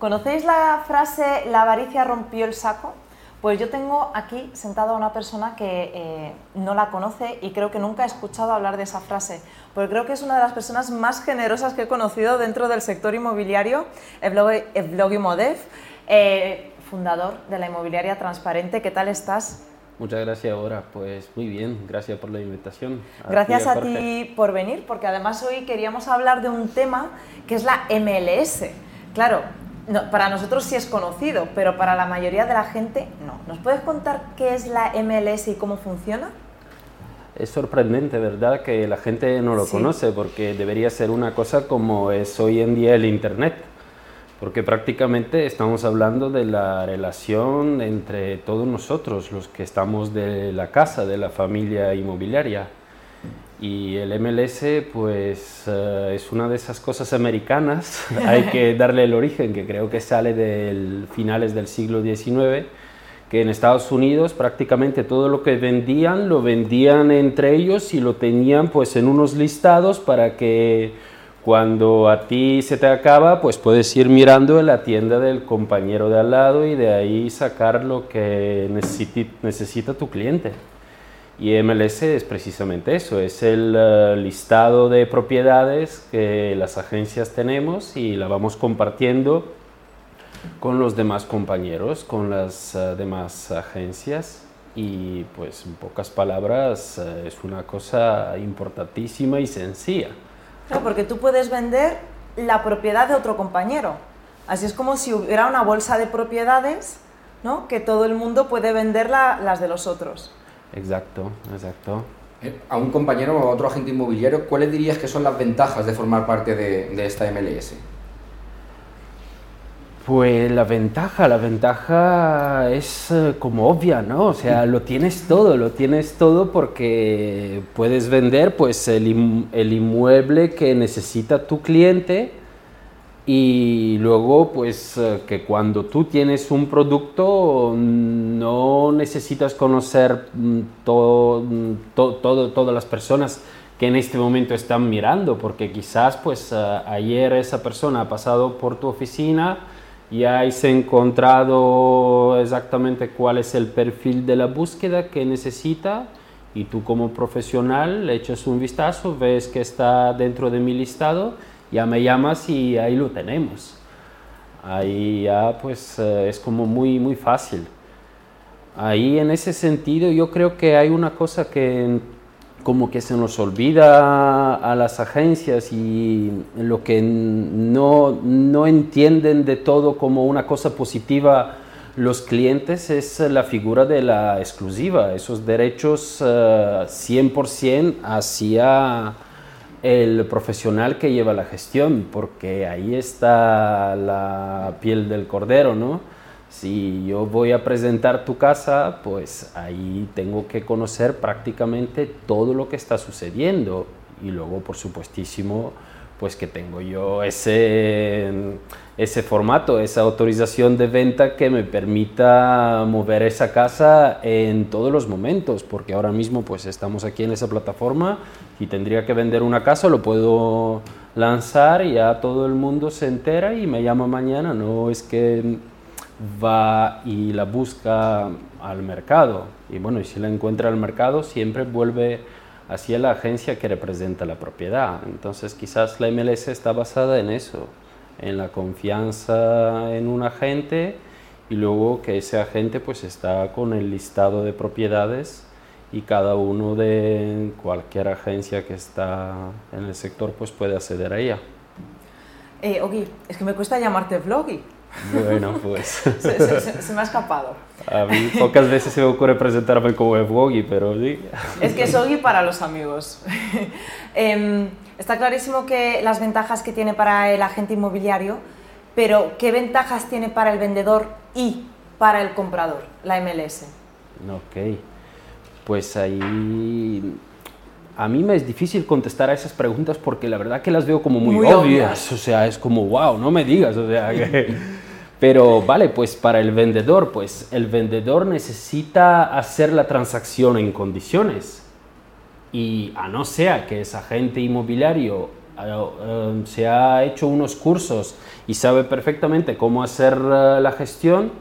¿Conocéis la frase la avaricia rompió el saco? Pues yo tengo aquí sentada a una persona que eh, no la conoce y creo que nunca ha escuchado hablar de esa frase, porque creo que es una de las personas más generosas que he conocido dentro del sector inmobiliario, Evlogi Modev, eh, fundador de la inmobiliaria transparente. ¿Qué tal estás? Muchas gracias, Ahora. Pues muy bien, gracias por la invitación. gracias a ti por venir, porque además hoy queríamos hablar de un tema que es la MLS. Claro, para nosotros sí es conocido, pero para la mayoría de la gente no. ¿Nos puedes contar qué es la MLS y cómo funciona? Es sorprendente, ¿verdad?, que la gente no lo conoce, porque debería ser una cosa como es hoy en día el Internet, porque prácticamente estamos hablando de la relación entre todos nosotros, los que estamos de la casa, de la familia inmobiliaria. Y el MLS, pues eh, es una de esas cosas americanas, hay que darle el origen, que creo que sale de finales del siglo XIX, que en Estados Unidos prácticamente todo lo que vendían lo vendían entre ellos y lo tenían pues en unos listados para que cuando a ti se te acaba, pues puedes ir mirando en la tienda del compañero de al lado y de ahí sacar lo que necesita tu cliente. Y MLS es precisamente eso, es el eh, listado de propiedades que las agencias tenemos y la vamos compartiendo con los demás compañeros, con las eh, demás agencias y pues en pocas palabras eh, es una cosa importantísima y sencilla. Claro, porque tú puedes vender la propiedad de otro compañero. Así es como si hubiera una bolsa de propiedades, ¿no? Que todo el mundo puede vender las de los otros. Exacto, exacto. Eh, a un compañero o a otro agente inmobiliario, ¿cuáles dirías que son las ventajas de formar parte de, esta MLS? Pues la ventaja, la ventaja es eh, como obvia, ¿no? O sea, lo tienes todo, lo tienes todo porque puedes vender pues el, el inmueble que necesita tu cliente y luego, pues eh, que cuando tú tienes un producto no necesitas conocer mm, todo, mm, todas las personas que en este momento están mirando, porque quizás pues eh, ayer esa persona ha pasado por tu oficina y has encontrado exactamente cuál es el perfil de la búsqueda que necesita y tú como profesional le echas un vistazo, ves que está dentro de mi listado ya me llamas y ahí lo tenemos. Ahí ya pues eh, es como muy, muy fácil. Ahí en ese sentido yo creo que hay una cosa que como que se nos olvida a las agencias y lo que no, no entienden de todo como una cosa positiva los clientes es la figura de la exclusiva, esos derechos 100% eh, hacia el profesional que lleva la gestión, porque ahí está la piel del cordero, ¿no? Si yo voy a presentar tu casa, pues ahí tengo que conocer prácticamente todo lo que está sucediendo y luego, por supuestísimo, pues que tengo yo ese, ese formato, esa autorización de venta que me permita mover esa casa en todos los momentos, porque ahora mismo pues estamos aquí en esa plataforma y tendría que vender una casa, lo puedo lanzar y ya todo el mundo se entera y me llama mañana, no es que va y la busca al mercado. Y bueno, y si la encuentra al mercado siempre vuelve hacia la agencia que representa la propiedad. Entonces quizás la MLS está basada en eso, en la confianza en un agente y luego que ese agente pues está con el listado de propiedades y cada uno de cualquier agencia que está en el sector pues puede acceder a ella. Eh, Ogi, es que me cuesta llamarte Vlogi. Bueno, pues... se, me ha escapado. A mí pocas veces se me ocurre presentarme como Vlogi, pero sí. Es que es Ogi para los amigos. Em, está clarísimo que las ventajas que tiene para el agente inmobiliario, pero ¿qué ventajas tiene para el vendedor y para el comprador, la MLS? Ok, pues ahí a mí me es difícil contestar a esas preguntas porque la verdad que las veo como muy, obvias. O sea, es como, wow, no me digas. O sea, Pero vale, pues para el vendedor, pues el vendedor necesita hacer la transacción en condiciones. Y a no ser que ese agente inmobiliario eh, se ha hecho unos cursos y sabe perfectamente cómo hacer eh, la gestión,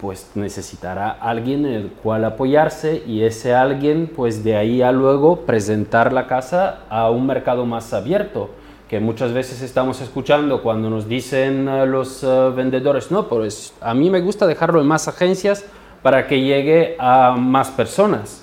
pues necesitará alguien en el cual apoyarse y ese alguien pues de ahí a luego presentar la casa a un mercado más abierto que muchas veces estamos escuchando cuando nos dicen eh, los vendedores, no, pues a mí me gusta dejarlo en más agencias para que llegue a más personas.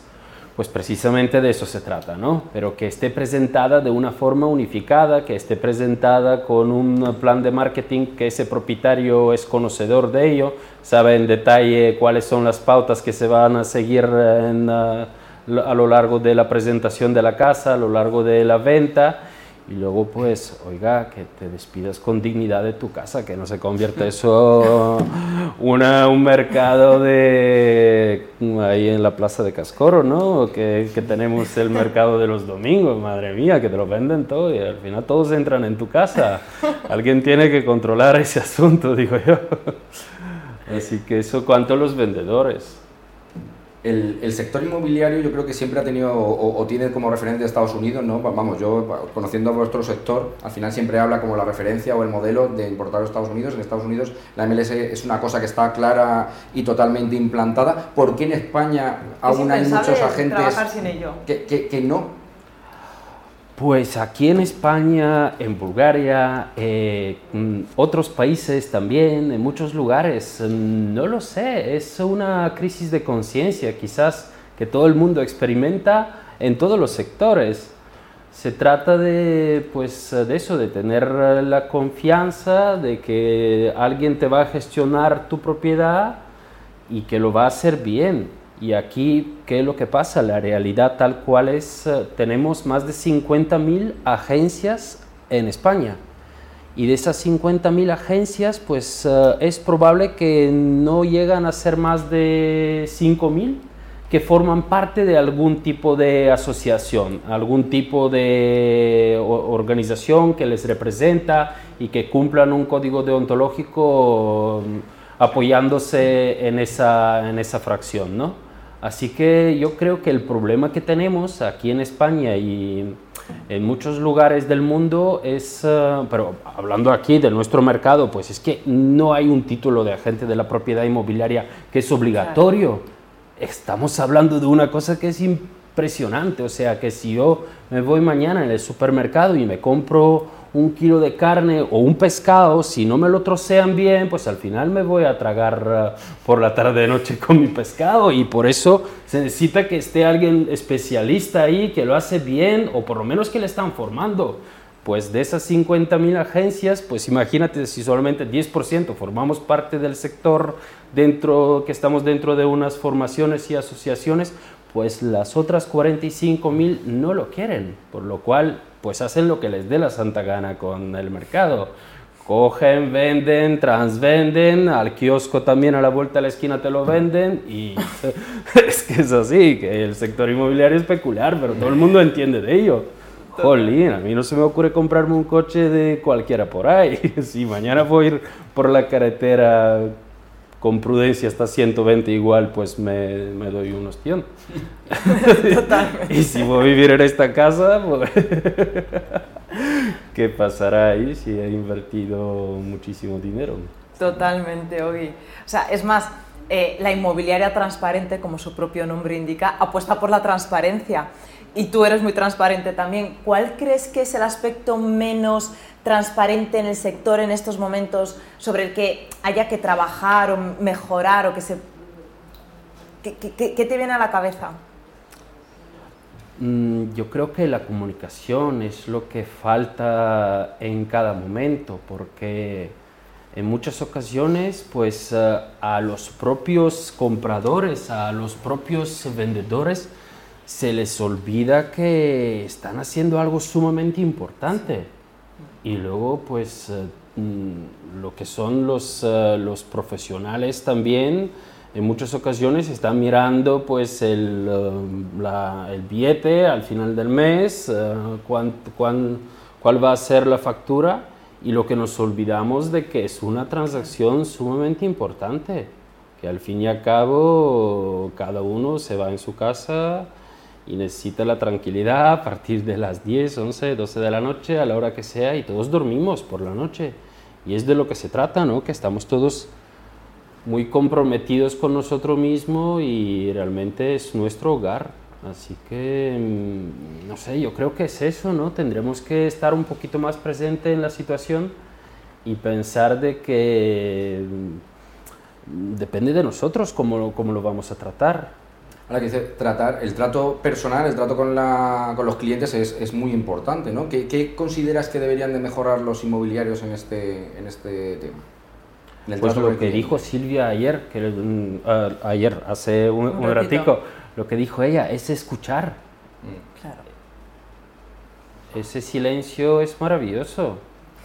Pues precisamente de eso se trata, ¿no? Pero que esté presentada de una forma unificada, que esté presentada con un plan de marketing que ese propietario es conocedor de ello, sabe en detalle cuáles son las pautas que se van a seguir a lo largo de la presentación de la casa, a lo largo de la venta y luego pues, oiga, que te despidas con dignidad de tu casa, que no se convierta eso una, un mercado de ahí en la plaza de Cascoro, ¿no? Que, que, tenemos el mercado de los domingos, madre mía, que te lo venden todo y al final todos entran en tu casa. Alguien tiene que controlar ese asunto, digo yo. Así que eso, ¿cuánto los vendedores? El, sector inmobiliario yo creo que siempre ha tenido o, tiene como referente Estados Unidos, ¿no? Vamos, yo conociendo vuestro sector, al final siempre habla como la referencia o el modelo de importar a Estados Unidos. En Estados Unidos la MLS es una cosa que está clara y totalmente implantada. ¿Por qué en España aún hay muchos agentes Que, que, que no pues aquí en España, en Bulgaria, en mm, otros países también, en muchos lugares, mm, no lo sé, es una crisis de conciencia quizás que todo el mundo experimenta en todos los sectores. Se trata de, pues, de eso, de tener la confianza de que alguien te va a gestionar tu propiedad y que lo va a hacer bien y aquí, ¿qué es lo que pasa? La realidad tal cual es, eh, tenemos más de 50.000 agencias en España. Y de esas 50.000 agencias, pues eh, es probable que no llegan a ser más de 5.000 que forman parte de algún tipo de asociación, algún tipo de organización que les representa y que cumplan un código deontológico mm, apoyándose en esa, en esa fracción, ¿no? Así que yo creo que el problema que tenemos aquí en España y en muchos lugares del mundo es, eh, pero hablando aquí de nuestro mercado, pues es que no hay un título de agente de la propiedad inmobiliaria que es obligatorio. Estamos hablando de una cosa que es impresionante, o sea que si yo me voy mañana en el supermercado y me compro un kilo de carne o un pescado, si no me lo trocean bien, pues al final me voy a tragar eh, por la tarde de noche con mi pescado y por eso se necesita que esté alguien especialista ahí que lo hace bien o por lo menos que le están formando. Pues de esas 50.000 agencias, pues imagínate si solamente 10% formamos parte del sector dentro, que estamos dentro de unas formaciones y asociaciones, pues las otras 45.000 no lo quieren, por lo cual pues hacen lo que les dé la santa gana con el mercado. Cogen, venden, transvenden, al kiosco también a la vuelta de la esquina te lo venden y es que es así, que el sector inmobiliario es peculiar, pero todo el mundo entiende de ello. Jolín, a mí no se me ocurre comprarme un coche de cualquiera por ahí. Si mañana voy a ir por la carretera con prudencia hasta 120 igual, pues me, me doy unos 100. y si voy a vivir en esta casa, pues ¿qué pasará ahí si he invertido muchísimo dinero? Totalmente, Ogi. O sea, es más, eh, la inmobiliaria transparente, como su propio nombre indica, apuesta por la transparencia. Y tú eres muy transparente también. ¿Cuál crees que es el aspecto menos transparente en el sector en estos momentos sobre el que haya que trabajar o mejorar o que se... ¿Qué, te viene a la cabeza? Mm, yo creo que la comunicación es lo que falta en cada momento, porque en muchas ocasiones, pues eh, a los propios compradores, a los propios vendedores, se les olvida que están haciendo algo sumamente importante. Y luego, pues, eh, mm, lo que son los, eh, los, profesionales también, en muchas ocasiones están mirando, pues, el, el billete al final del mes, cuál va a ser la factura, y lo que nos olvidamos de que es una transacción sumamente importante, que al fin y al cabo cada uno se va en su casa y necesita la tranquilidad a partir de las 10, 11, 12 de la noche, a la hora que sea, y todos dormimos por la noche. Y es de lo que se trata, ¿no? Que estamos todos muy comprometidos con nosotros mismos y realmente es nuestro hogar. Así que, mm, no sé, yo creo que es eso, ¿no? Tendremos que estar un poquito más presente en la situación y pensar de que mm, depende de nosotros cómo, cómo lo vamos a tratar. Ahora que dice tratar, el trato personal, el trato con, la, con los clientes es, es, muy importante, ¿no? ¿Qué, ¿Qué, consideras que deberían de mejorar los inmobiliarios en este, en este tema? En pues lo que dijo Silvia ayer, que uh, ayer, hace un, un, ratico, lo que dijo ella es escuchar. Mm. Claro. Ese silencio es maravilloso.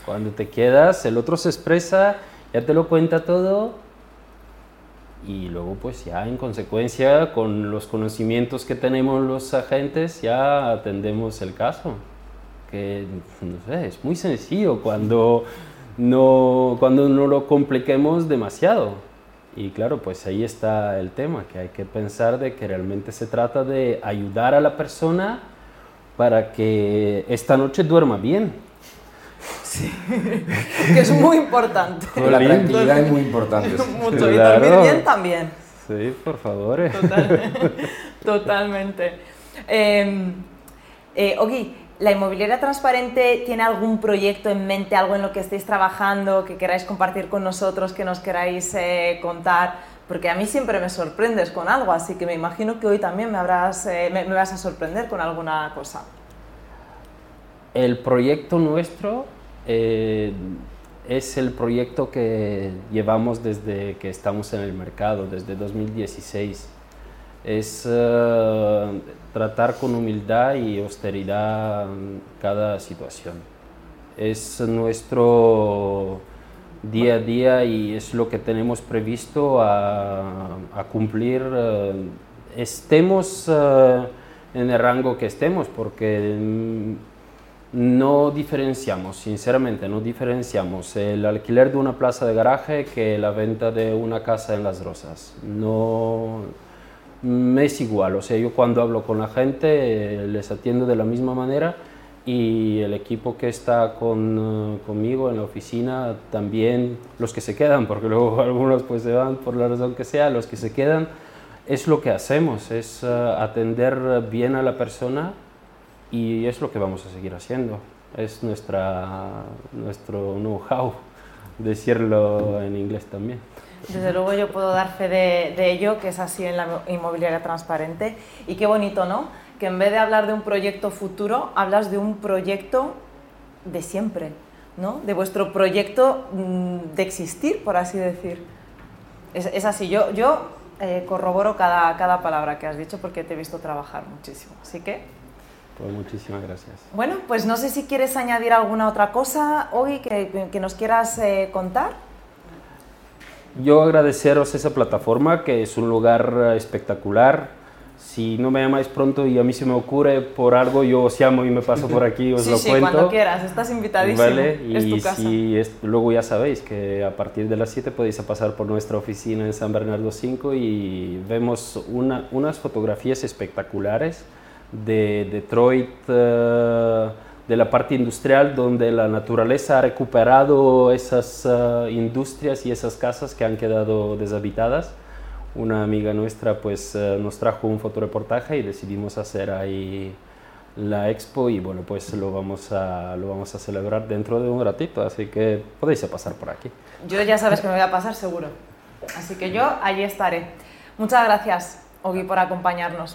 Cuando te quedas, el otro se expresa, ya te lo cuenta todo y luego pues ya en consecuencia con los conocimientos que tenemos los agentes ya atendemos el caso que no sé es muy sencillo cuando no cuando no lo compliquemos demasiado y claro pues ahí está el tema que hay que pensar de que realmente se trata de ayudar a la persona para que esta noche duerma bien Sí, que es muy importante. La tranquilidad es muy importante. Mucho, y dormir bien también. Sí, por favor. Totalmente. Eh, eh, Ogi, ¿la inmobiliaria transparente tiene algún proyecto en mente, algo en lo que estéis trabajando, que queráis compartir con nosotros, que nos queráis eh, contar? Porque a mí siempre me sorprendes con algo, así que me imagino que hoy también me, habrás, eh, me, me vas a sorprender con alguna cosa. El proyecto nuestro eh, es el proyecto que llevamos desde que estamos en el mercado, desde 2016. Es uh, tratar con humildad y austeridad cada situación. Es nuestro día a día y es lo que tenemos previsto a, cumplir. Uh, estemos uh, en el rango que estemos, porque no diferenciamos, sinceramente, no diferenciamos el alquiler de una plaza de garaje que la venta de una casa en Las Rosas. No me es igual, o sea, yo cuando hablo con la gente les atiendo de la misma manera y el equipo que está con, conmigo en la oficina también, los que se quedan, porque luego algunos pues se van por la razón que sea, los que se quedan, es lo que hacemos, es uh, atender bien a la persona y es lo que vamos a seguir haciendo. Es nuestra, nuestro know-how, decirlo en inglés también. Desde luego yo puedo dar fe de, de, ello, que es así en la inmobiliaria transparente. Y qué bonito, ¿no? Que en vez de hablar de un proyecto futuro, hablas de un proyecto de siempre, ¿no? De vuestro proyecto mm, de existir, por así decir. Es, es así, yo, yo eh, corroboro cada, cada palabra que has dicho porque te he visto trabajar muchísimo. Así que pues muchísimas gracias. Bueno, pues no sé si quieres añadir alguna otra cosa hoy que, que nos quieras eh, contar. Yo agradeceros esa plataforma, que es un lugar espectacular. Si no me llamáis pronto y a mí se me ocurre por algo, yo os llamo y me paso por aquí, os sí, lo sí, cuento. cuando quieras, estás invitadísimo. Vale, y es tu casa. si es, luego ya sabéis que a partir de las 7 podéis pasar por nuestra oficina en San Bernardo 5 y vemos una, unas fotografías espectaculares de Detroit, uh, de la parte industrial, donde la naturaleza ha recuperado esas uh, industrias y esas casas que han quedado deshabitadas. Una amiga nuestra pues uh, nos trajo un fotoreportaje y decidimos hacer ahí la expo y bueno pues lo vamos a lo vamos a celebrar dentro de un ratito así que podéis pasar por aquí. Yo ya sabes que me voy a pasar seguro. Así que yo allí estaré. Muchas gracias Ogi por acompañarnos